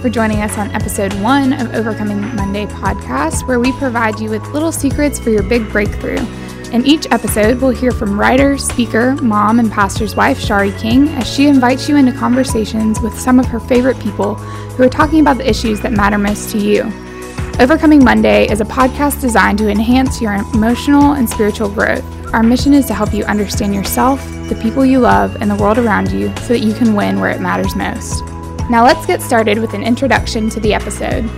for joining us on episode one of Overcoming Monday podcast, where we provide you with little secrets for your big breakthrough. In each episode, we'll hear from writer, speaker, mom, and pastor's wife, Shari King, as she invites you into conversations with some of her favorite people who are talking about the issues that matter most to you. Overcoming Monday is a podcast designed to enhance your emotional and spiritual growth. Our mission is to help you understand yourself, the people you love, and the world around you so that you can win where it matters most. Now, let's get started with an introduction to the episode.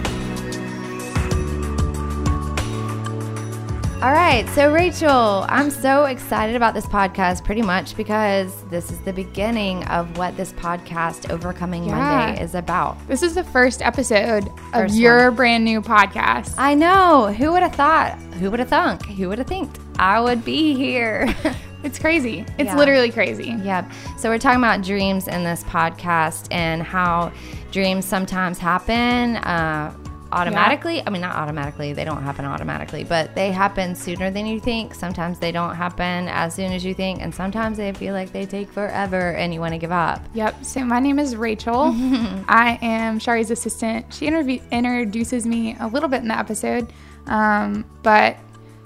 All right, so Rachel, I'm so excited about this podcast pretty much because this is the beginning of what this podcast, Overcoming Yeah. Monday, is about. This is the first episode of First your brand new podcast. I know. Who would have thought? Who would have thunk? Who would have thinked I would be here? It's crazy. It's Yeah. literally crazy. Yep. So we're talking about dreams in this podcast and how dreams sometimes happen uh, automatically. I mean, not automatically. They don't happen automatically, but they happen sooner than you think. Sometimes they don't happen as soon as you think, and sometimes they feel like they take forever and you want to give up. Yep. So my name is Rachel. I am Shari's assistant. She interview- introduces me a little bit in the episode, um, but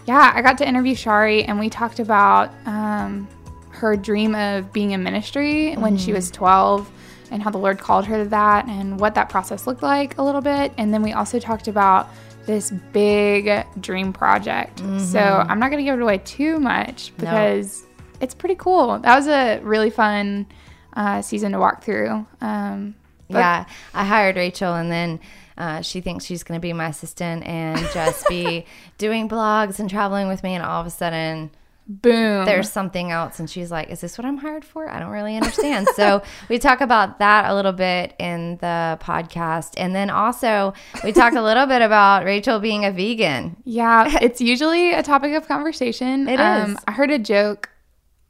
yeah, I got to interview Shari, and we talked about um, her dream of being in ministry when she was 12 and how the Lord called her to that and what that process looked like a little bit. And then we also talked about this big dream project. So I'm not going to give it away too much because it's pretty cool. That was a really fun uh, season to walk through. Um, yeah, I hired Rachel, and then uh, she thinks she's going to be my assistant and just be doing blogs and traveling with me, and all of a sudden. boom. there's something else and she's like is this what i'm hired for i don't really understand so we talk about that a little bit in the podcast and then also we talk a little bit about rachel being a vegan Yeah, it's usually a topic of conversation. It um, is. I heard a joke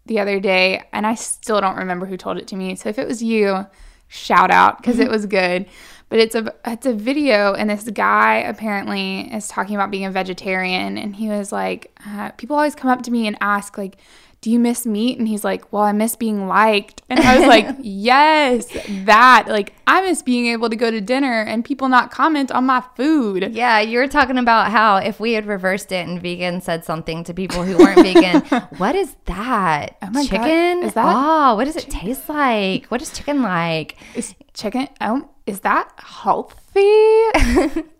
the other day, and I still don't remember who told it to me. So if it was you, shout out because it was good. But it's a it's a video, and this guy apparently is talking about being a vegetarian, and he was like, uh, people always come up to me and ask like. Do you miss meat? And he's like, Well, I miss being liked. And I was like, Yes, that. Like, I miss being able to go to dinner and people not comment on my food. yeah you were talking about how if we had reversed it and vegan said something to people who weren't vegan what is that Oh my God. chicken Is that- oh what does it taste like what is chicken like Is chicken? Oh, is that healthy?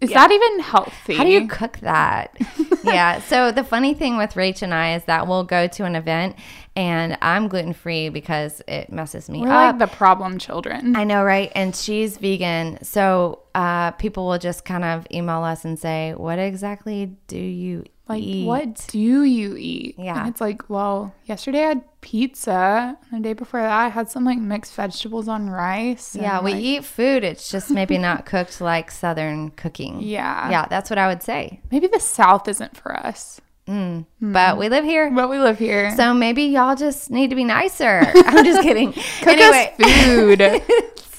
is that even healthy? How do you cook that? yeah. So the funny thing with Rach and I is that we'll go to an event and I'm gluten free because it messes me up. We're up. like the problem children. I know, right? And she's vegan. So uh, people will just kind of email us and say, What exactly do you like, eat? what do you eat? Yeah. And it's like, well, yesterday I had pizza. And the day before that, I had some like mixed vegetables on rice. Yeah, we like- eat food. It's just maybe not cooked like Southern cooking. Yeah. Yeah, that's what I would say. Maybe the South isn't for us, mm. hmm. But we live here. but we live here. So maybe y'all just need to be nicer. I'm just kidding. Cook us food.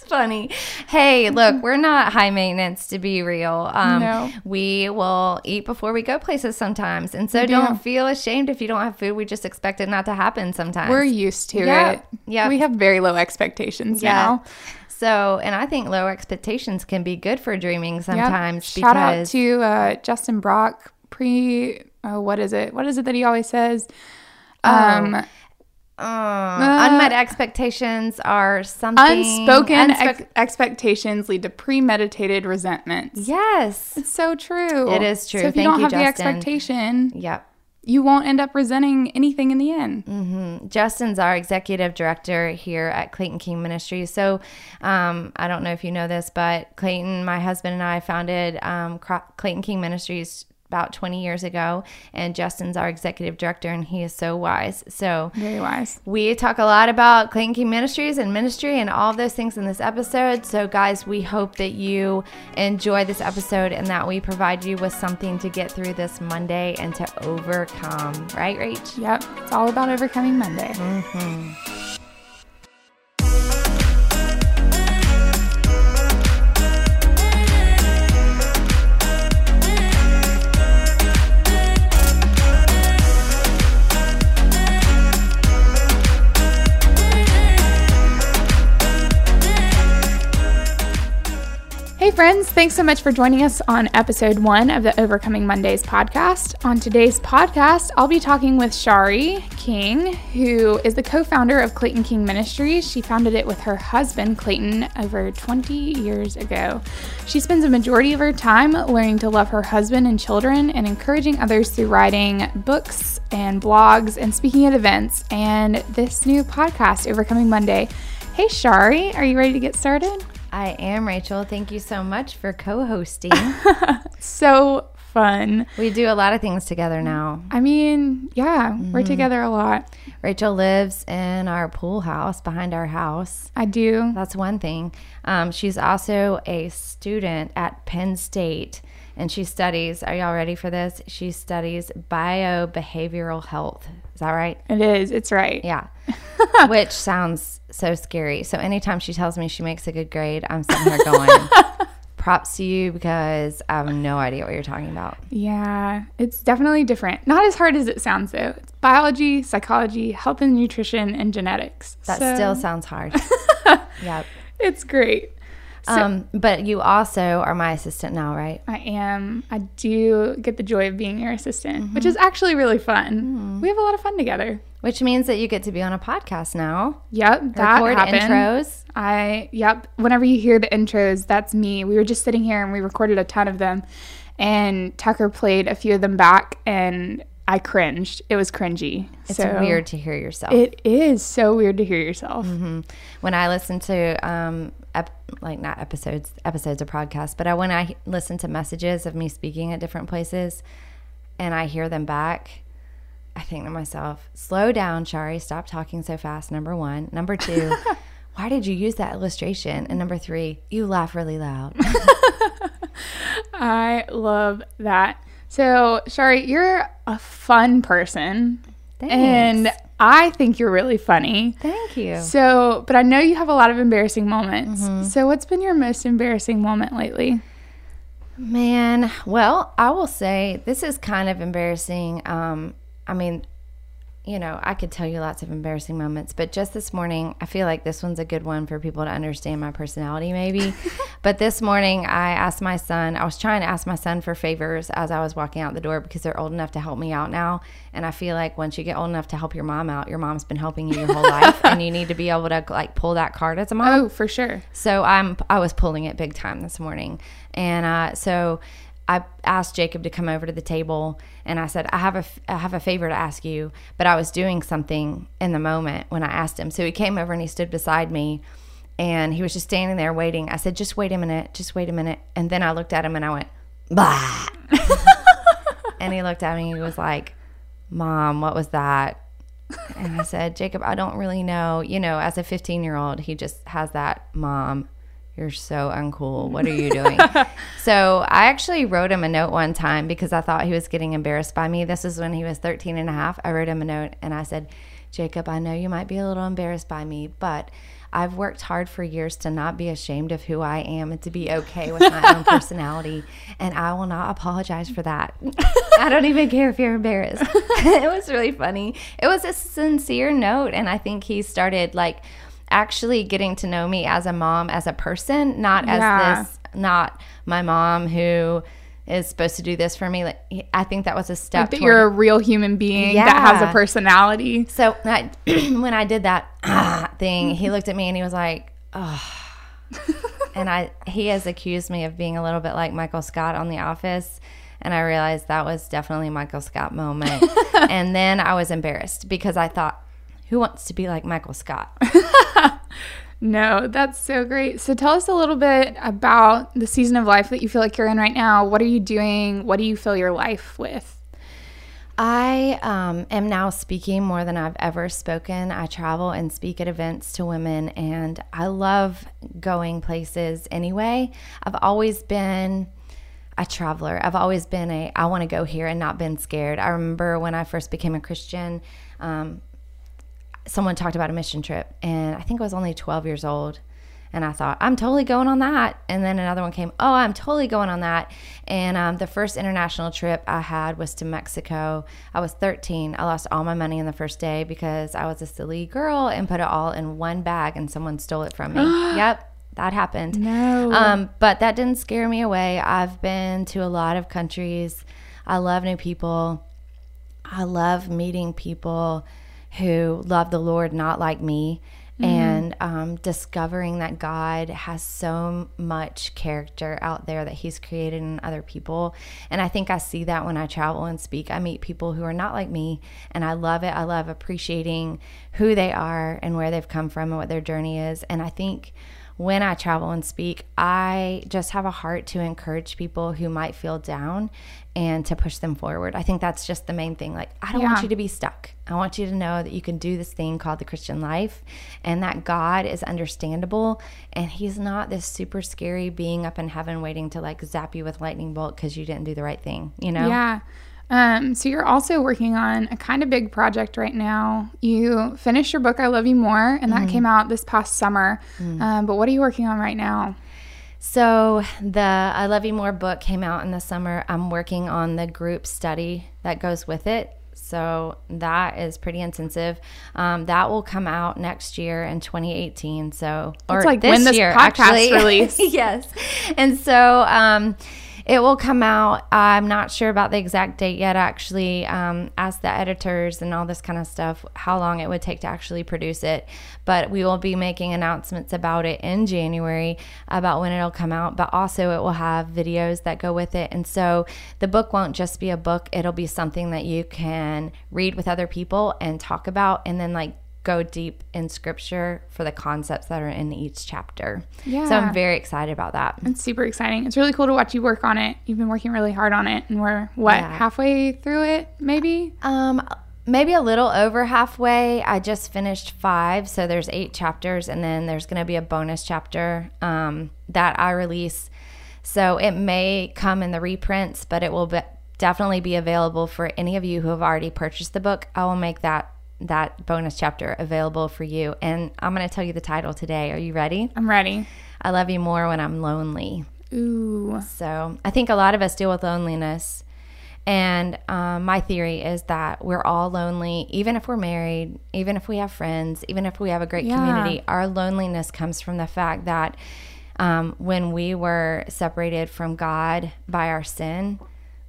Funny. Hey, look, we're not high maintenance to be real. Um, No. We will eat before we go places sometimes. And so don't feel ashamed if you don't have food. We just expect it not to happen sometimes. We're used to Yeah. it. Yeah. We have very low expectations yeah. now. So, and I think low expectations can be good for dreaming Yep. sometimes. Shout out to uh, Justin Brock. Pre, oh, what is it? What is it that he always says? Um, Uh, unmet expectations are something unspoken unspec- ex- expectations lead to premeditated resentments. yes. It's so true. It is true. So if you don't you, have the expectation, Yep. you won't end up resenting anything in the end. Mm. Justin's our executive director here at Clayton King Ministries. So um, I don't know if you know this, but Clayton, my husband, and I founded um, Clayton King Ministries about 20 years ago. And Justin's our executive director, and he is so wise. So Very wise. we talk a lot about Clayton King Ministries and ministry and all those things in this episode. So, guys, we hope that you enjoy this episode and that we provide you with something to get through this Monday and to overcome. Right, Rach? Yep. It's all about overcoming Monday. Mm-hmm. Friends. Thanks so much for joining us on episode one of the Overcoming Mondays podcast. On today's podcast, I'll be talking with Shari King, who is the co founder of Clayton King Ministries. She founded it with her husband, Clayton, over 20 years ago. She spends a majority of her time learning to love her husband and children and encouraging others through writing books and blogs and speaking at events and this new podcast, Overcoming Monday. Hey, Shari, are you ready to get started? I am Rachel. Thank you so much for co hosting. so fun. we do a lot of things together now. I mean, yeah, we're Mm-hmm. together a lot. Rachel lives in our pool house behind our house. I do. That's one thing. Um, she's also a student at Penn State and she studies, are y'all ready for this? She studies biobehavioral health. Is that right? It is. It's right. Yeah. Which sounds so scary. So anytime she tells me she makes a good grade, I'm sitting here going, props to you because I have no idea what you're talking about. Yeah, it's definitely different. Not as hard as it sounds, though. It's biology, psychology, health and nutrition, and genetics. That So, still sounds hard. yep. It's great. So Um, but you also are my assistant now, right? I am. I do get the joy of being your assistant, which Mm-hmm. is actually really fun. We have a lot of fun together. Which means that you get to be on a podcast now. Yep, that record happened. intros. I yep. Whenever you hear the intros, that's me. We were just sitting here and we recorded a ton of them, and Tucker played a few of them back, and I cringed. It was cringy. It's So- weird to hear yourself. It is so weird to hear yourself. when I listen to um ep- like not episodes episodes of podcasts, but I when I listen to messages of me speaking at different places and I hear them back, I think to myself, slow down, Shari, stop talking so fast. Number one. Number two, why did you use that illustration? And number three, you laugh really loud. I love that. So, Shari, you're a fun person, and I think you're really funny. Thank you. So, but I know you have a lot of embarrassing moments. So, what's been your most embarrassing moment lately? Man, well, I will say this is kind of embarrassing. Um, I mean, you know, I could tell you lots of embarrassing moments, but just this morning, I feel like this one's a good one for people to understand my personality, maybe. but this morning, I asked my son, I was trying to ask my son for favors as I was walking out the door because they're old enough to help me out now. And I feel like once you get old enough to help your mom out, your mom's been helping you your whole life, and you need to be able to like pull that card as a mom. Oh, for sure. So I'm I was pulling it big time this morning, and uh, so I asked Jacob to come over to the table, and I said I have a I have a favor to ask you, but I was doing something in the moment when I asked him. So he came over and he stood beside me, and he was just standing there waiting. I said, "Just wait a minute, just wait a minute," and then I looked at him and I went, "Bah," and he looked at me and he was like, "Mom, what was that?" And I said, Jacob, I don't really know. You know, as a 15 year old, he just has that mom. You're so uncool. What are you doing? so I actually wrote him a note one time because I thought he was getting embarrassed by me. This is when he was 13 and a half. I wrote him a note and I said, Jacob, I know you might be a little embarrassed by me, but I've worked hard for years to not be ashamed of who I am and to be okay with my own personality. And I will not apologize for that. I don't even care if you're embarrassed. it was really funny. It was a sincere note. And I think he started like actually getting to know me as a mom, as a person, not as Yeah. this, not my mom who is supposed to do this for me. Like, I think that was a step. That you're a real human being that has a personality. so I, when I did that ah, thing, he looked at me and he was like, "Oh." and I he has accused me of being a little bit like Michael Scott on The Office, and I realized that was definitely a Michael Scott moment. and then I was embarrassed because I thought, "Who wants to be like Michael Scott?" No, that's so great. So tell us a little bit about the season of life that you feel like you're in right now. What are you doing? What do you fill your life with? I um, am now speaking more than I've ever spoken. I travel and speak at events to women, and I love going places anyway. I've always been a traveler. I've always been a I want to go here and not been scared. I remember when I first became a Christian, um, someone talked about a mission trip, and I think I was only 12 years old. And I thought, I'm totally going on that. And then another one came, oh, I'm totally going on that. And um, the first international trip I had was to Mexico. I was 13. I lost all my money in the first day because I was a silly girl and put it all in one bag and someone stole it from me. yep. that happened. No. Um, but that didn't scare me away. I've been to a lot of countries. I love new people. I love meeting people who love the Lord not like me and um, discovering that God has so much character out there that He's created in other people. And I think I see that when I travel and speak. I meet people who are not like me, and I love it. I love appreciating who they are and where they've come from and what their journey is. And I think when I travel and speak, I just have a heart to encourage people who might feel down and to push them forward. I think that's just the main thing. Like, I don't want you to be stuck. I want you to know that you can do this thing called the Christian life and that God is understandable and He's not this super scary being up in heaven waiting to like zap you with lightning bolt because you didn't do the right thing, you know? Yeah. Um, so you're also working on a kind of big project right now. You finished your book, I Love You More, and that came out this past summer. Mm. Um, but what are you working on right now? So the I Love You More book came out in the summer. I'm working on the group study that goes with it. So that is pretty intensive. Um, that will come out next year in 2018. So or It's like this when this year, podcast actually. release. yes, and so um, it will come out. I'm not sure about the exact date yet. Actually, um, asked the editors and all this kind of stuff how long it would take to actually produce it. But we will be making announcements about it in January about when it'll come out. But also, it will have videos that go with it. And so the book won't just be a book. It'll be something that you can read with other people and talk about, and then like go deep in scripture for the concepts that are in each chapter. Yeah. So I'm very excited about that. It's super exciting. It's really cool to watch you work on it. You've been working really hard on it, and we're what Yeah. halfway through it, maybe. Um, maybe a little over halfway. I just finished five, so there's eight chapters, and then there's going to be a bonus chapter um, that I release. So it may come in the reprints, but it will be, definitely be available for any of you who have already purchased the book. I will make that that bonus chapter available for you, and I'm going to tell you the title today. Are you ready? I'm ready. I love you more when I'm lonely. Ooh. So I think a lot of us deal with loneliness. And um, my theory is that we're all lonely, even if we're married, even if we have friends, even if we have a great Yeah. community. Our loneliness comes from the fact that um, when we were separated from God by our sin,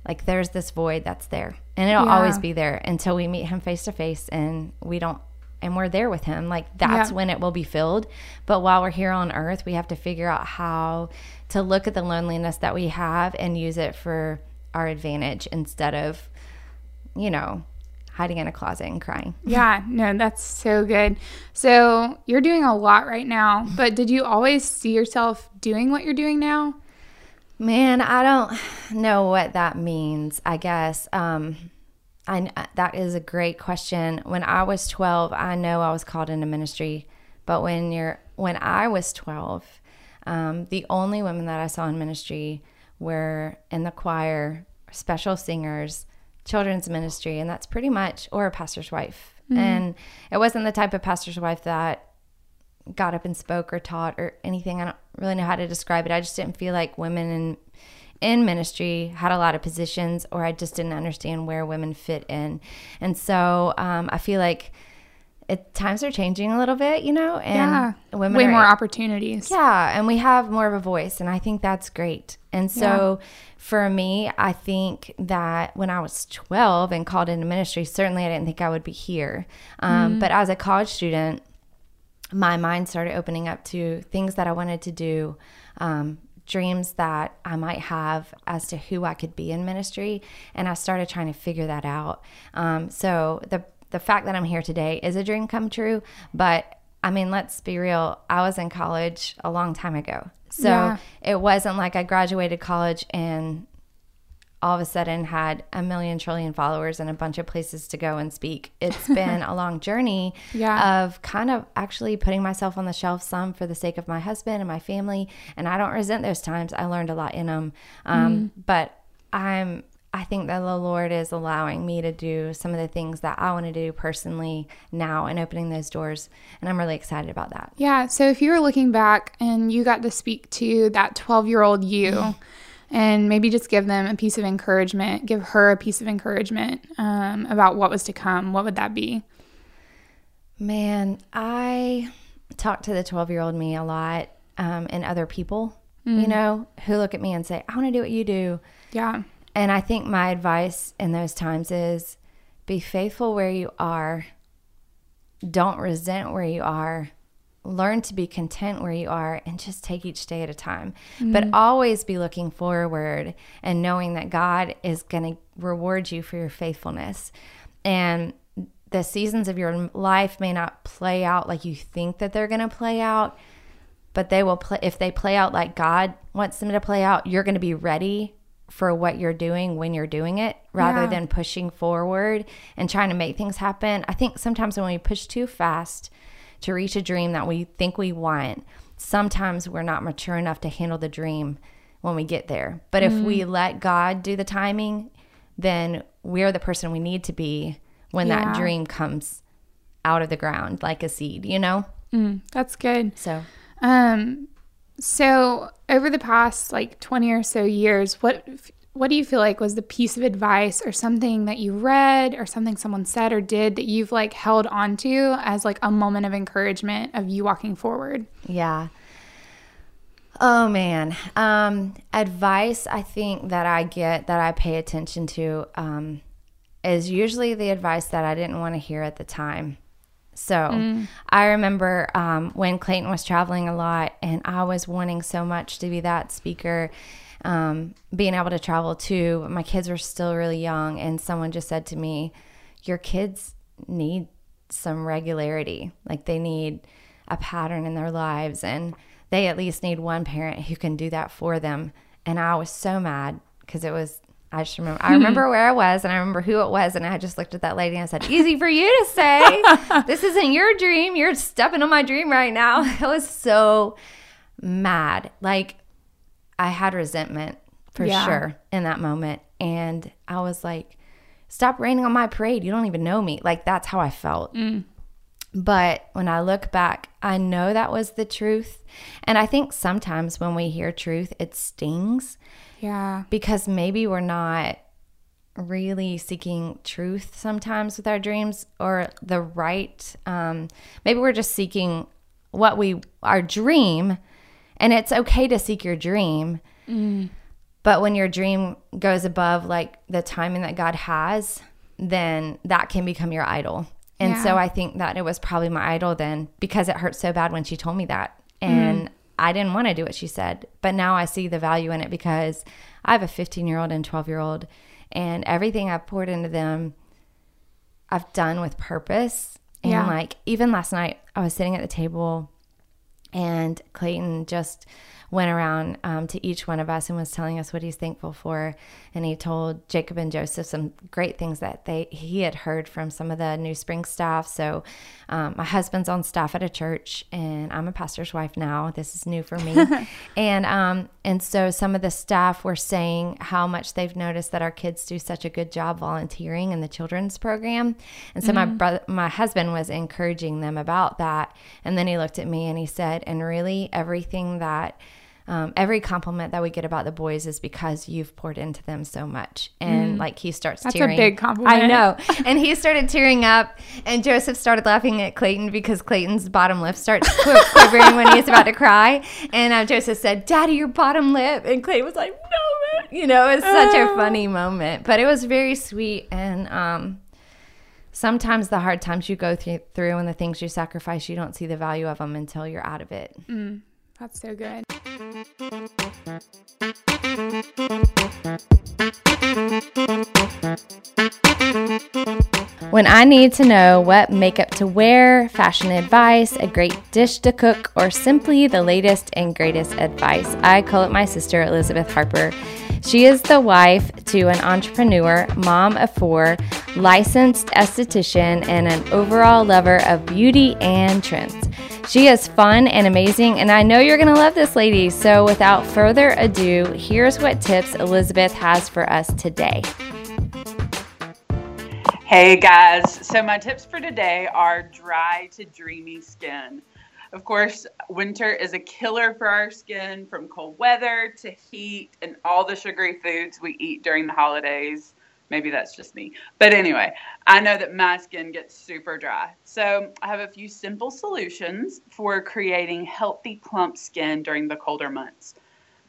like there's this void that's there. And it'll Yeah. always be there until we meet Him face to face and we don't. And we're there with him. Like that's Yeah. when it will be filled. But while we're here on earth, we have to figure out how to look at the loneliness that we have and use it for our advantage instead of, you know, hiding in a closet and crying. Yeah, no, that's so good. So you're doing a lot right now, but did you always see yourself doing what you're doing now? Man, I don't know what that means. I guess um, I that is a great question. When I was twelve, I know I was called into ministry, but when you're when I was twelve, um, the only women that I saw in ministry were in the choir, special singers, children's ministry, and that's pretty much or a pastor's wife. And it wasn't the type of pastor's wife that got up and spoke or taught or anything. I don't really know how to describe it. I just didn't feel like women in in ministry had a lot of positions, or I just didn't understand where women fit in. And so um, I feel like it, times are changing a little bit, you know, and yeah, women way are more opportunities. yeah, and we have more of a voice, and I think that's great. And so for me, I think that when I was 12 and called into ministry, certainly I didn't think I would be here. Um, But as a college student, my mind started opening up to things that I wanted to do, um, dreams that I might have as to who I could be in ministry, and I started trying to figure that out. Um, so the the fact that I'm here today is a dream come true, but I mean, let's be real. I was in college a long time ago, so Yeah. it wasn't like I graduated college and all of a sudden had a million trillion followers and a bunch of places to go and speak. It's been a long journey Yeah. of kind of actually putting myself on the shelf some for the sake of my husband and my family. And I don't resent those times. I learned a lot in them. Um, But I'm, I think that the Lord is allowing me to do some of the things that I want to do personally now and opening those doors. And I'm really excited about that. Yeah. So if you were looking back and you got to speak to that 12 year old you and maybe just give them a piece of encouragement, give her a piece of encouragement um, about what was to come, what would that be? Man, I talk to the 12 year old me a lot. um, in other people, you know, who look at me and say, I want to do what you do. Yeah. And I think my advice in those times is be faithful where you are. Don't resent where you are. Learn to be content where you are and just take each day at a time. Mm-hmm. But always be looking forward and knowing that God is going to reward you for your faithfulness. And the seasons of your life may not play out like you think that they're going to play out, but they will play if they play out like God wants them to play out, you're going to be ready for what you're doing when you're doing it rather Yeah. than pushing forward and trying to make things happen. I think sometimes when we push too fast to reach a dream that we think we want, sometimes we're not mature enough to handle the dream when we get there. But if we Mm-hmm. let God do the timing, then we're the person we need to be when that dream comes out of the ground like a seed, you know? That's good. So Um, so over the past like 20 or so years, what what do you feel like was the piece of advice or something that you read or something someone said or did that you've like held onto as like a moment of encouragement of you walking forward? Yeah. Oh man. Um, advice I think that I get that I pay attention to um, is usually the advice that I didn't want to hear at the time. So I remember um, when Clayton was traveling a lot and I was wanting so much to be that speaker, um, being able to travel too. My kids were still really young, and someone just said to me, Your kids need some regularity. Like they need a pattern in their lives, and they at least need one parent who can do that for them. And I was so mad because it was. I just remember. I remember where I was, and I remember who it was, and I just looked at that lady and I said, "Easy for you to say. this isn't your dream. You're stepping on my dream right now." I was so mad. Like I had resentment for Yeah. sure in that moment, and I was like, "Stop raining on my parade. You don't even know me." Like that's how I felt. But when I look back, I know that was the truth. And I think sometimes when we hear truth, it stings Yeah. because maybe we're not really seeking truth sometimes with our dreams or the right um, maybe we're just seeking what we our dream and it's okay to seek your dream. Mm. But when your dream goes above like the timing that god has then that can become your idol. And Yeah. so i think that it was probably my idol then because it hurt so bad when she told me that. Mm. And i didn't want to do what she said. But now i see the value in it because i have a 15 year old and 12 year old and everything i've poured into them i've done with purpose. And Yeah. like even last night i was sitting at the table and Clayton just went around um, to each one of us and was telling us what he's thankful for. And he told Jacob and Joseph some great things that they he had heard from some of the New Spring staff. So um, my husband's on staff at a church, and I'm a pastor's wife now. This is new for me, and um, and so some of the staff were saying how much they've noticed that our kids do such a good job volunteering in the children's program. And so my brother, my husband was encouraging them about that. And then he looked at me and he said, "And really, everything that." Um, every compliment that we get about the boys is because you've poured into them so much, and like he starts That's a big compliment. I know, and he started tearing up, and Joseph started laughing at Clayton because Clayton's bottom lip starts qui- quivering when he's about to cry, and uh, Joseph said, "Daddy, your bottom lip," and Clayton was like, "No, man," you know, it was such a funny moment, but it was very sweet, and um, sometimes the hard times you go through, through and the things you sacrifice, you don't see the value of them until you're out of it. Mm, that's so good. When I need to know what makeup to wear, fashion advice, a great dish to cook, or simply the latest and greatest advice, I call up my sister, Elizabeth Harper. She is the wife to an entrepreneur, mom of four, licensed esthetician, and an overall lover of beauty and trends. She is fun and amazing, and I know you're going to love this lady. So, without further ado, here's what tips Elizabeth has for us today. Hey guys, so my tips for today are dry to dreamy skin. Of course, winter is a killer for our skin from cold weather to heat and all the sugary foods we eat during the holidays. Maybe that's just me. But anyway, I know that my skin gets super dry. So I have a few simple solutions for creating healthy, plump skin during the colder months.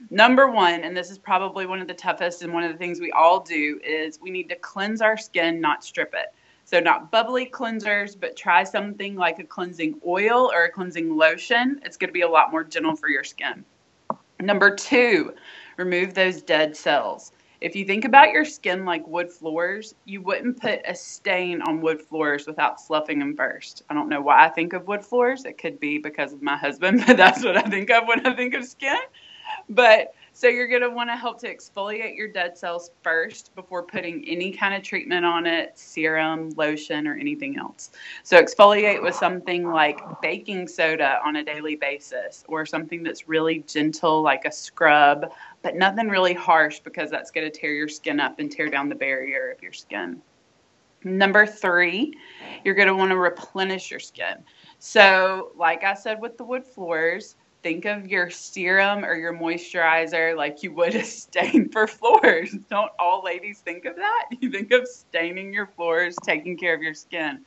Number one, and this is probably one of the toughest and one of the things we all do, is we need to cleanse our skin, not strip it. So, not bubbly cleansers, but try something like a cleansing oil or a cleansing lotion. It's going to be a lot more gentle for your skin. Number two, remove those dead cells. If you think about your skin like wood floors, you wouldn't put a stain on wood floors without sloughing them first. I don't know why I think of wood floors. It could be because of my husband, but that's what I think of when I think of skin. But so you're going to want to help to exfoliate your dead cells first before putting any kind of treatment on it, serum, lotion, or anything else. So exfoliate with something like baking soda on a daily basis or something that's really gentle like a scrub, but nothing really harsh because that's going to tear your skin up and tear down the barrier of your skin. Number three, you're going to want to replenish your skin. So, like I said with the wood floors, think of your serum or your moisturizer like you would a stain for floors. Don't all ladies think of that? You think of staining your floors, taking care of your skin.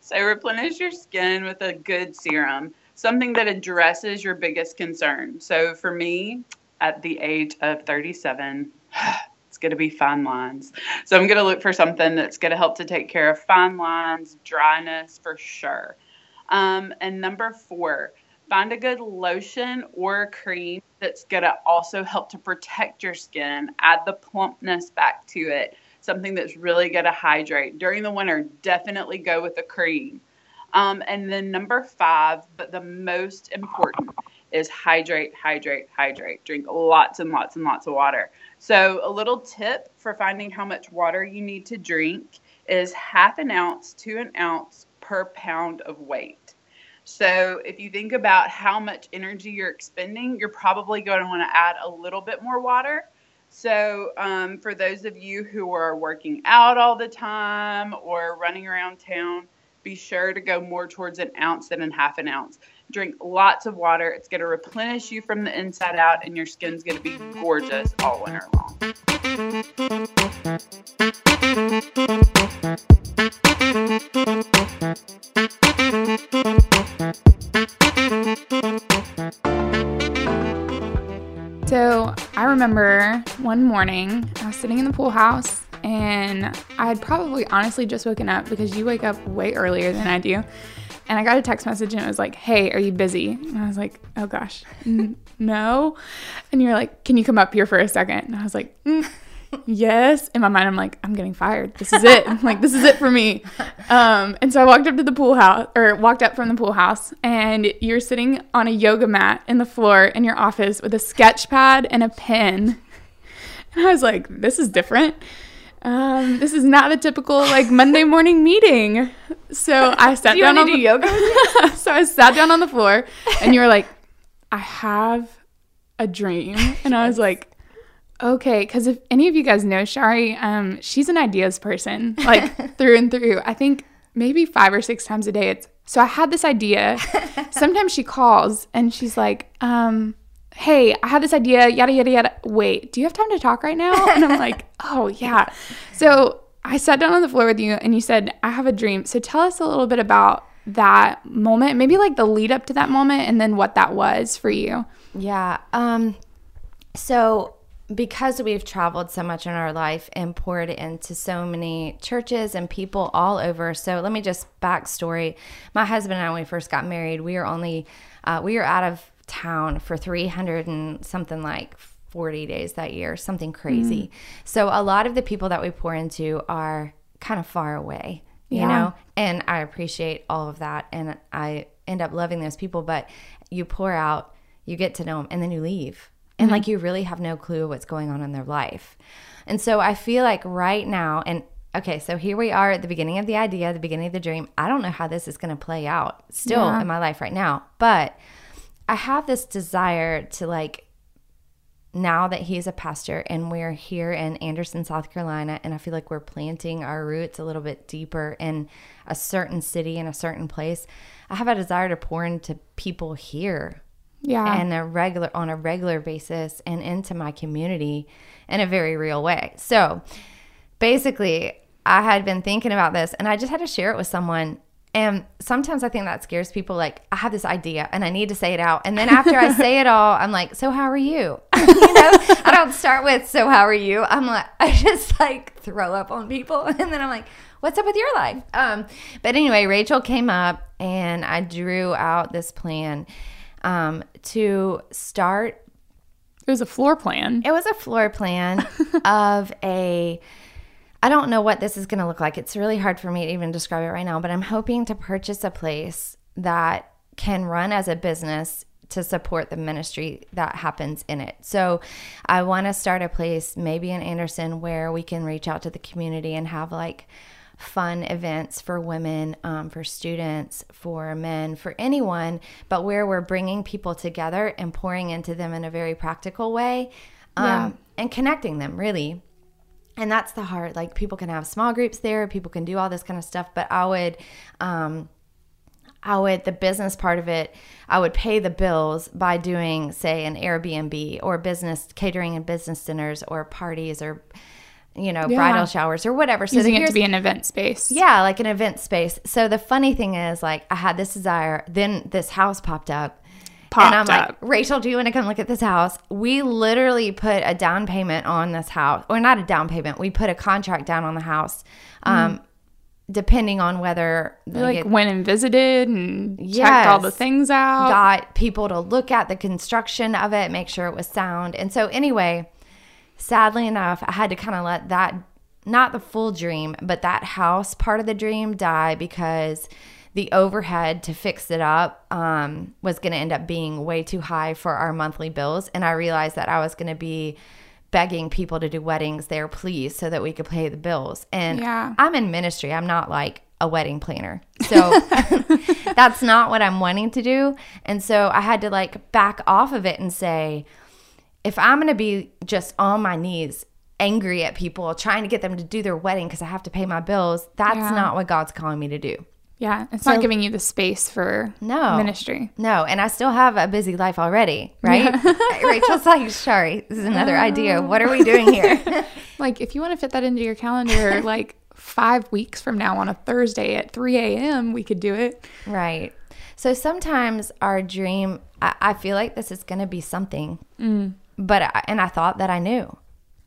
So replenish your skin with a good serum, something that addresses your biggest concern. So for me, at the age of 37, it's going to be fine lines. So I'm going to look for something that's going to help to take care of fine lines, dryness for sure. Um, and number four, find a good lotion or cream that's going to also help to protect your skin, add the plumpness back to it, something that's really going to hydrate. During the winter, definitely go with a cream. Um, and then number five, but the most important, is hydrate, hydrate, hydrate. Drink lots and lots and lots of water. So, a little tip for finding how much water you need to drink is half an ounce to an ounce per pound of weight. So if you think about how much energy you're expending, you're probably going to want to add a little bit more water. So um, for those of you who are working out all the time or running around town, be sure to go more towards an ounce than a half an ounce. Drink lots of water. It's going to replenish you from the inside out, and your skin's going to be gorgeous all winter long. Remember one morning I was sitting in the pool house and I had probably honestly just woken up because you wake up way earlier than I do. And I got a text message and it was like, Hey, are you busy? And I was like, Oh gosh, n- no. And you're like, Can you come up here for a second? And I was like, mm yes. In my mind, I'm like, I'm getting fired. This is it. like, this is it for me. Um, and so I walked up to the pool house, or walked up from the pool house, and you're sitting on a yoga mat in the floor in your office with a sketch pad and a pen. And I was like, this is different. Um, this is not the typical like Monday morning meeting. So I sat down on the yoga. so I sat down on the floor, and you were like, I have a dream, and I was like, Okay, because if any of you guys know Shari, um, she's an ideas person, like through and through. I think maybe five or six times a day. It's so I had this idea. Sometimes she calls and she's like, um, "Hey, I had this idea. Yada yada yada. Wait, do you have time to talk right now?" And I'm like, "Oh yeah." So I sat down on the floor with you and you said, "I have a dream." So tell us a little bit about that moment, maybe like the lead up to that moment, and then what that was for you. Yeah. Um. So because we've traveled so much in our life and poured into so many churches and people all over. So let me just backstory. My husband and I, when we first got married, we were only uh, we were out of town for 300 and something like 40 days that year, something crazy. Mm. So a lot of the people that we pour into are kind of far away, you yeah. know, and I appreciate all of that. And I end up loving those people, but you pour out, you get to know them, and then you leave and mm-hmm. like you really have no clue what's going on in their life. And so I feel like right now, and okay, so here we are at the beginning of the idea, the beginning of the dream. I don't know how this is going to play out still yeah. in my life right now, but I have this desire to like, now that he's a pastor and we're here in Anderson, South Carolina, and I feel like we're planting our roots a little bit deeper in a certain city in a certain place, I have a desire to pour into people here yeah and a regular on a regular basis and into my community in a very real way so basically, I had been thinking about this and I just had to share it with someone. And sometimes I think that scares people. Like, I have this idea and I need to say it out. And then after I say it all, I'm like, So, how are you? you know, I don't start with, So, how are you? I'm like, I just like throw up on people. And then I'm like, What's up with your life? Um, but anyway, Rachel came up and I drew out this plan um, to start It was a floor plan. it was a floor plan of a. I don't know what this is going to look like. It's really hard for me to even describe it right now, but I'm hoping to purchase a place that can run as a business to support the ministry that happens in it. So I want to start a place maybe in Anderson where we can reach out to the community and have like fun events for women, um, for students, for men, for anyone, but where we're bringing people together and pouring into them in a very practical way um, Yeah. and connecting them really. And that's the heart. Like people can have small groups there, people can do all this kind of stuff, but I would. Um, I would the business part of it, I would pay the bills by doing say an Airbnb or business catering and business dinners or parties or you know Yeah. bridal showers or whatever. So Using it to be an event space. yeah, like an event space. So the funny thing is, like, I had this desire, then this house popped up. Popped and I'm up. like, Rachel, do you want to come look at this house? We literally put a down payment on this house, or not a down payment. We put a contract down on the house, um, depending on whether like went and visited and checked all the things out. got people to look at the construction of it, make sure it was sound. And so, anyway, sadly enough, I had to kind of let that, not the full dream, but that house part of the dream die because the overhead to fix it up um, was going to end up being way too high for our monthly bills. And I realized that I was going to be begging people to do weddings there, please, so that we could pay the bills. And Yeah. I'm in ministry. I'm not like a wedding planner. So that's not what I'm wanting to do. And so I had to like back off of it and say, if I'm going to be just on my knees, angry at people, trying to get them to do their wedding because I have to pay my bills, that's Yeah. not what God's calling me to do. Yeah, it's So- not giving you the space for No. ministry. No, and I still have a busy life already, right? Rachel's like, sorry, this is another idea. Uh. What are we doing here? Like, if you want to fit that into your calendar, like five weeks from now on a Thursday at 3 a.m., we could do it. Right. So sometimes our dream, I, I feel like this is going to be something, mm. But I, and I thought that I knew,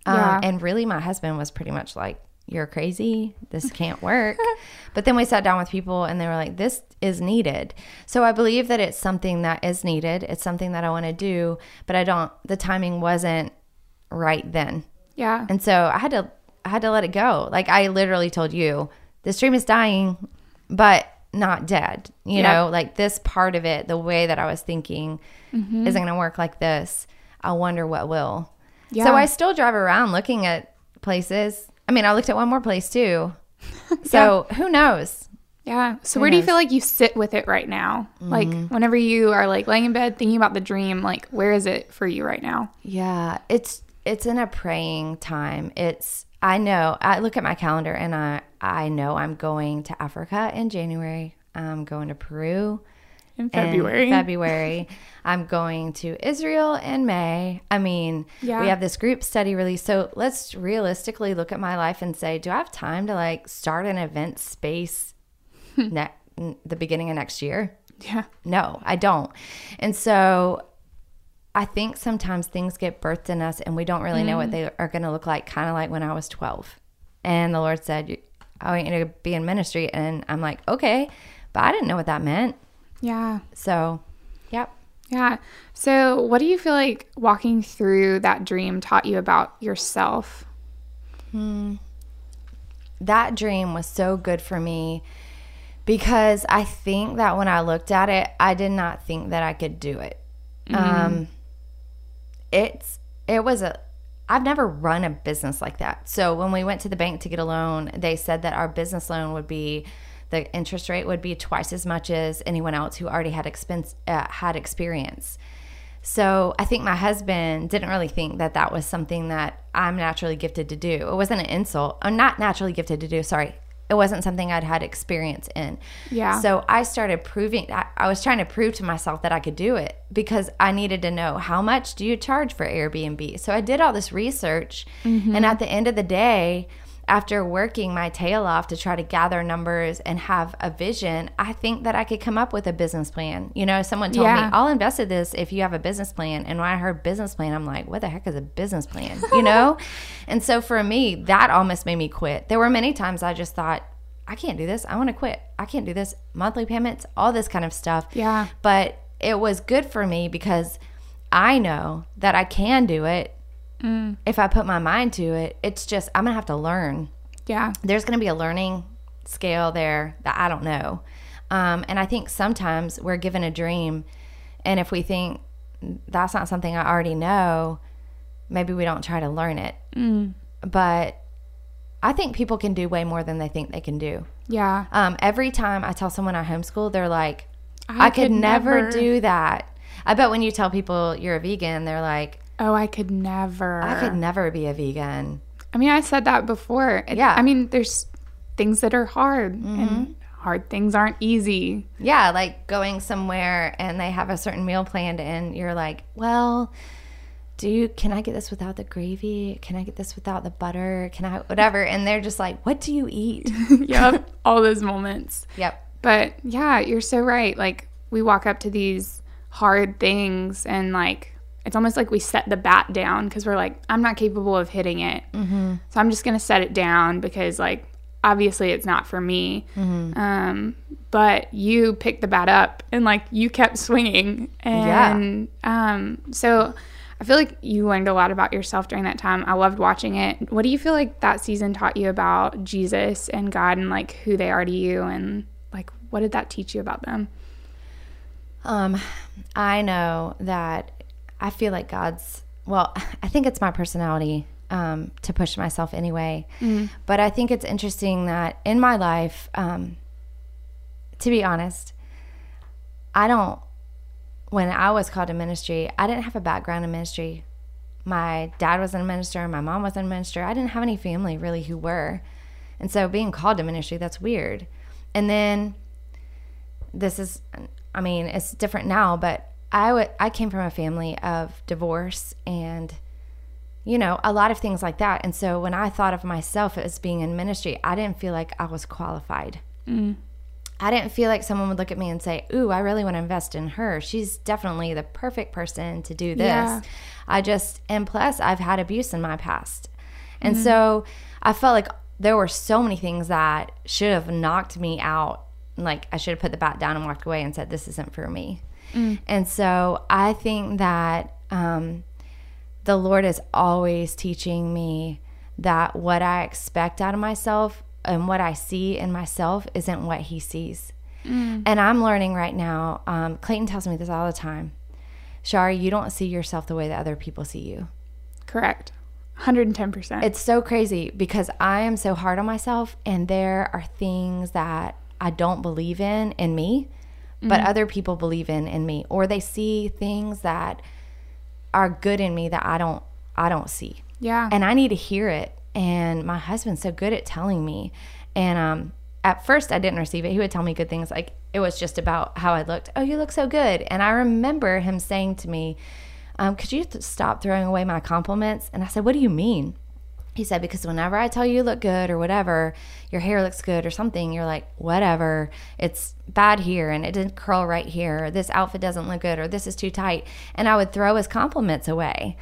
Yeah. um, and really my husband was pretty much like, "You're crazy. This can't work." but then we sat down with people, and they were like, "This is needed." So I believe that it's something that is needed. It's something that I want to do, but I don't. The timing wasn't right then. Yeah. And so I had to I had to let it go. Like I literally told you, this dream is dying, but not dead. You know, like this part of it, the way that I was thinking Mm-hmm. isn't gonna work like this. I wonder what will. Yeah. So I still drive around looking at places. I mean, I looked at one more place too. So who knows? Yeah. So where do you feel like you sit with it right now? Like mm-hmm. whenever you are like laying in bed thinking about the dream, like where is it for you right now? Yeah, it's it's in a praying time. It's I know. I look at my calendar and I I know I'm going to Africa in January. I'm going to Peru In in February. February. I'm going to Israel in May. I mean, Yeah. we have this group study release. So let's realistically look at my life and say, do I have time to like start an event space hmm. ne- the beginning of next year? yeah. No, I don't. And so I think sometimes things get birthed in us and we don't really know what mm. they are going to look like, kind of like when I was 12. And the Lord said, I want you to be in ministry. And I'm like, okay. But I didn't know what that meant. Yeah. So, yep. Yeah. So what do you feel like walking through that dream taught you about yourself? That dream was so good for me because I think that when I looked at it, I did not think that I could do it. Um, it's it was a I've never run a business like that. So when we went to the bank to get a loan, they said that our business loan would be the interest rate would be twice as much as anyone else who already had expense uh, had experience. So I think my husband didn't really think that that was something that I'm naturally gifted to do. It wasn't an insult. I'm not naturally gifted to do. Sorry. It wasn't something I'd had experience in. Yeah. So I started proving, I, I was trying to prove to myself that I could do it because I needed to know how much do you charge for Airbnb. So I did all this research. And at the end of the day, after working my tail off to try to gather numbers and have a vision, I think that I could come up with a business plan. You know, someone told Yeah. me, I'll invest in this if you have a business plan. And when I heard business plan, I'm like, what the heck is a business plan? You know? and so for me, that almost made me quit. There were many times I just thought, I can't do this. I want to quit. I can't do this. Monthly payments, all this kind of stuff. Yeah. But it was good for me because I know that I can do it if I put my mind to it. It's just, I'm going to have to learn. Yeah. There's going to be a learning scale there that I don't know. Um, and I think sometimes we're given a dream, and if we think that's not something I already know, maybe we don't try to learn it. But I think people can do way more than they think they can do. Yeah. Um, every time I tell someone I homeschool, they're like, I, could, never, do that. I bet when you tell people you're a vegan, they're like, Oh, I could never. I could never be a vegan. I mean, I said that before. It- Yeah. Mm-hmm. I mean, there's things that are hard, and hard things aren't easy. Yeah, like going somewhere and they have a certain meal planned, and you're like, well, do you, can I get this without the gravy? Can I get this without the butter? Can I, whatever? And they're just like, what do you eat? yep. All those moments. yep. But yeah, you're so right. Like, we walk up to these hard things, and like, it's almost like we set the bat down because we're like, I'm not capable of hitting it. Mm-hmm. So I'm just going to set it down because, like, obviously it's not for me. Um, but you picked the bat up and, like, you kept swinging. And um, so I feel like you learned a lot about yourself during that time. I loved watching it. What do you feel like that season taught you about Jesus and God and, like, who they are to you? And, like, what did that teach you about them? Um, I know that I feel like God's, well, I think it's my personality um, to push myself anyway. But I think it's interesting that in my life, um, to be honest, I don't, when I was called to ministry, I didn't have a background in ministry. My dad was a minister, my mom was a minister. I didn't have any family really who were. And so being called to ministry, that's weird. And then this is I mean, it's different now, but I would I came from a family of divorce and you know, a lot of things like that. And so when I thought of myself as being in ministry, I didn't feel like I was qualified. Mm. I didn't feel like someone would look at me and say, Ooh, I really want to invest in her. She's definitely the perfect person to do this. Yeah. I just, and plus, I've had abuse in my past. And mm-hmm. so I felt like there were so many things that should have knocked me out. Like, I should have put the bat down and walked away and said, This isn't for me. And so I think that um, the Lord is always teaching me that what I expect out of myself and what I see in myself isn't what He sees. And I'm learning right now. Um, Clayton tells me this all the time. Shari, you don't see yourself the way that other people see you. Correct. 110%. It's so crazy because I am so hard on myself, and there are things that I don't believe in in me, but other people believe in in me, or they see things that are good in me that I don't I don't see, yeah. and I need to hear it. And my husband's so good at telling me, and um, at first I didn't receive it. He would tell me good things, like it was just about how I looked. Oh, you look so good, and I remember him saying to me, um, "Could you th- stop throwing away my compliments?" And I said, "What do you mean?" He said, because whenever I tell you you look good or whatever, your hair looks good or something, you're like, whatever, it's bad here and it didn't curl right here, or this outfit doesn't look good, or this is too tight. And I would throw his compliments away.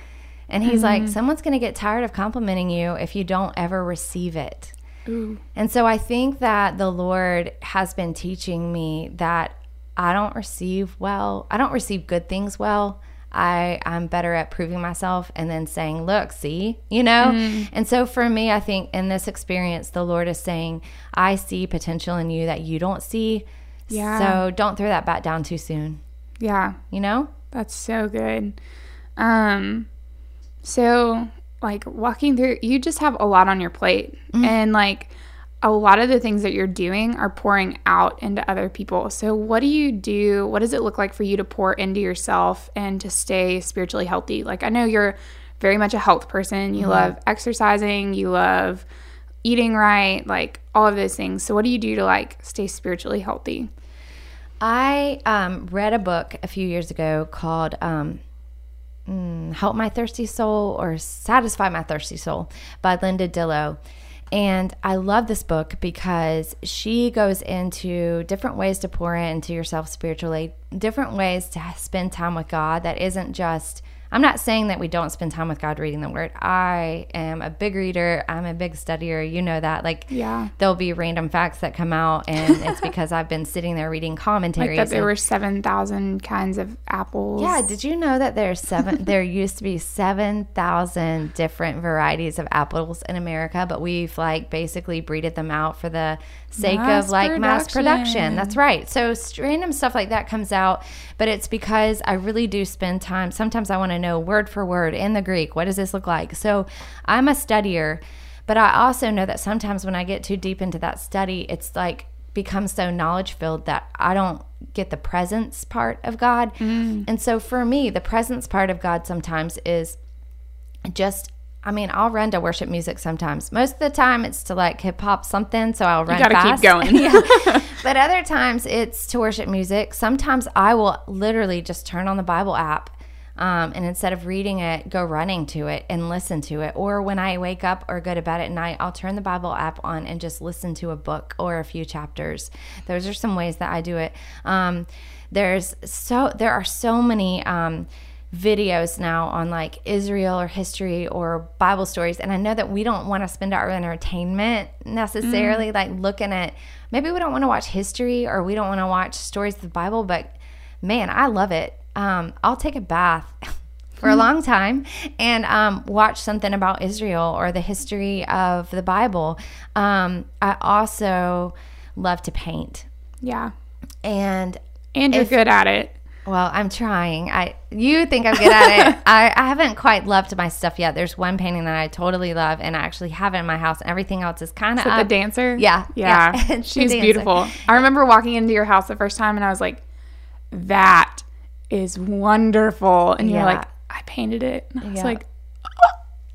And he's like, mm-hmm. someone's going to get tired of complimenting you if you don't ever receive it. Ooh. And so I think that the Lord has been teaching me that I don't receive well, I don't receive good things well. I, I'm better at proving myself and then saying, look, see, you know? And so for me, I think in this experience, the Lord is saying, I see potential in you that you don't see. Yeah. So don't throw that bat down too soon, Yeah. you know? That's so good. Um so like walking through you just have a lot on your plate and like a lot of the things that you're doing are pouring out into other people. So what do you do? What does it look like for you to pour into yourself and to stay spiritually healthy? Like I know you're very much a health person. You love exercising, you love eating right, like all of those things. So what do you do to like stay spiritually healthy? I um, read a book a few years ago called um, mm, Help My Thirsty Soul or Satisfy My Thirsty Soul by Linda Dillow. And I love this book because she goes into different ways to pour into yourself spiritually, different ways to spend time with God that isn't just I'm not saying that we don't spend time with God reading the Word. I am a big reader. I'm a big studier. You know that. Like, Yeah. there'll be random facts that come out, and it's because I've been sitting there reading commentaries. Like that there and- were 7,000 kinds of apples. yeah, did you know that there's seven? there used to be seven thousand different varieties of apples in America, but we've like basically breeded them out for the sake Mass of like mass production. production. That's right. So random stuff like that comes out, but it's because I really do spend time. Sometimes I want to know word for word in the Greek. What does this look like? So I'm a studier, but I also know that sometimes when I get too deep into that study, it's like becomes so knowledge filled that I don't get the presence part of God. Mm. And so for me, the presence part of God sometimes is just I mean, I'll run to worship music sometimes. Most of the time it's to like hip hop something, so I'll run You gotta fast. keep going. yeah. But other times it's to worship music. Sometimes I will literally just turn on the Bible app um, and instead of reading it, go running to it and listen to it. Or when I wake up or go to bed at night, I'll turn the Bible app on and just listen to a book or a few chapters. Those are some ways that I do it. Um, there's so there are so many um, videos now on like Israel or history or Bible stories. And I know that we don't want to spend our entertainment necessarily like looking at maybe we don't want to watch history or we don't want to watch stories of the Bible, but man, I love it. Um, I'll take a bath for a long time and um, watch something about Israel or the history of the Bible. Um, I also love to paint. Yeah. And And you're If- good at it. Well, I'm trying. I you think I'm good at it. I, I haven't quite loved my stuff yet. There's one painting that I totally love and I actually have it in my house everything else is kind of Is it the dancer? Yeah, Yeah. yeah. She's beautiful. I remember walking into your house the first time and I was like, that is wonderful. And you're like, I painted it. And I was Yeah. like,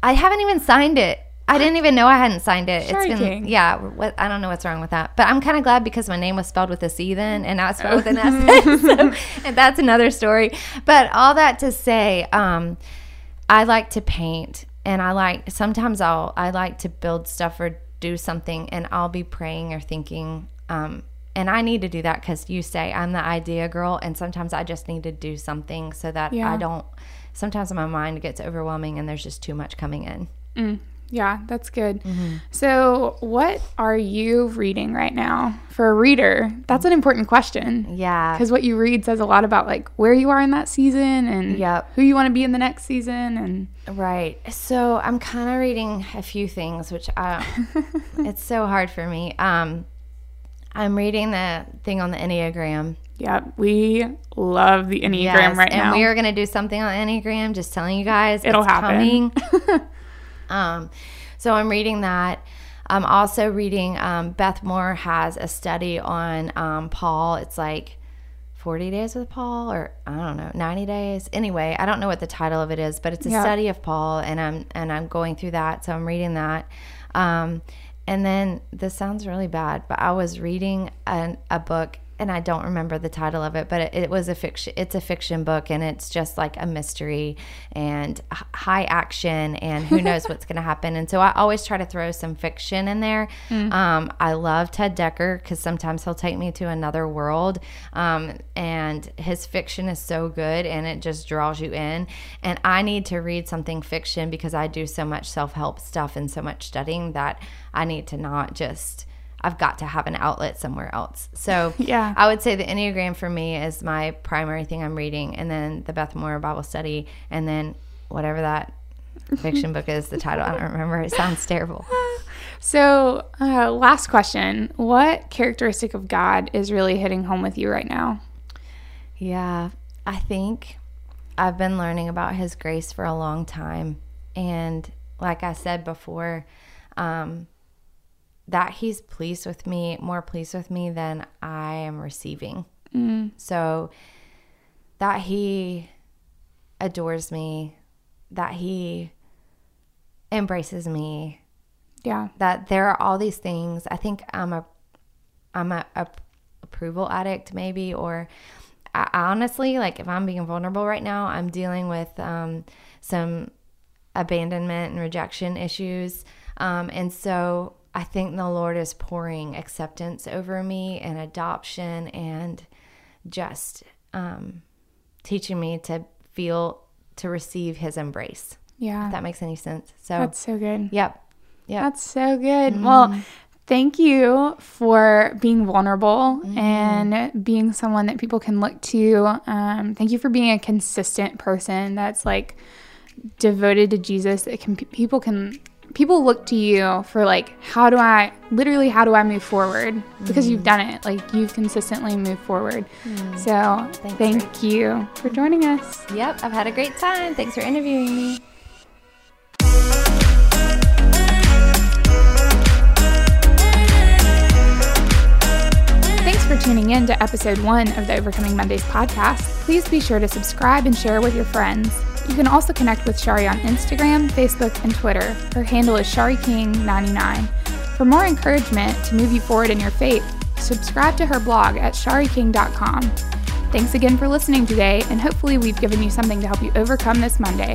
I haven't even signed it. I didn't even know I hadn't signed it. It's been King. yeah. What I don't know what's wrong with that, but I'm kind of glad because my name was spelled with a C then, and now it's spelled with an S. so, and that's another story. But all that to say, um, I like to paint, and I like sometimes I'll I like to build stuff or do something, and I'll be praying or thinking. Um, and I need to do that because you say I'm the idea girl, and sometimes I just need to do something so that Yeah. I don't. Sometimes my mind gets overwhelming, and there's just too much coming in. Yeah, that's good. Mm-hmm. So, what are you reading right now for a reader? That's an important question. Yeah, Because what you read says a lot about like where you are in that season and Yep. who you want to be in the next season. And Right. So I'm kind of reading a few things, which I, it's so hard for me. Um, I'm reading the thing on the Enneagram. yeah, we love the Enneagram Yes, right and now. we are going to do something on Enneagram. Just telling you guys, It'll it's happen. um, so I'm reading that. I'm also reading. Um, Beth Moore has a study on um, Paul. It's like 40 days with Paul, or I don't know, 90 days. Anyway, I don't know what the title of it is, but it's a Yeah. study of Paul, and I'm and I'm going through that. So I'm reading that. Um, and then this sounds really bad, but I was reading an, a book and I don't remember the title of it, but it, it was a fiction. It's a fiction book, and it's just like a mystery and high action, and who knows what's going to happen. And so I always try to throw some fiction in there. Um, I love Ted Dekker because sometimes he'll take me to another world, um, and his fiction is so good, and it just draws you in. And I need to read something fiction because I do so much self help stuff and so much studying that I need to not just. I've got to have an outlet somewhere else. So Yeah. I would say the Enneagram for me is my primary thing I'm reading, and then the Beth Moore Bible study, and then whatever that fiction book is, the title I don't remember. It sounds terrible. so, uh, last question What characteristic of God is really hitting home with you right now? Yeah, I think I've been learning about His grace for a long time, and like I said before, um, that He's pleased with me, more pleased with me than I am receiving. So that He adores me, that He embraces me, Yeah. that there are all these things. I think I'm a I'm a, a approval addict maybe or I, I honestly like if I'm being vulnerable right now, I'm dealing with um, some abandonment and rejection issues. Um, and so I think the Lord is pouring acceptance over me and adoption and just um, teaching me to feel to receive His embrace. Yeah. If that makes any sense. So That's so good. Yep. Yep. That's so good. Well, thank you for being vulnerable and being someone that people can look to. Um, thank you for being a consistent person that's like devoted to Jesus. That can people can people look to you for like how do I literally how do I move forward because you've mm. done it. Like you've consistently moved forward. Mm. So Thanks, thank you for joining us. Yep. I've had a great time. Thanks for interviewing me. Thanks for tuning in to episode one of the Overcoming Mondays podcast. Please be sure to subscribe and share with your friends. You can also connect with Shari on Instagram, Facebook, and Twitter. Her handle is ShariKing99. For more encouragement to move you forward in your faith, subscribe to her blog at shariking.com. Thanks again for listening today, and hopefully, we've given you something to help you overcome this Monday.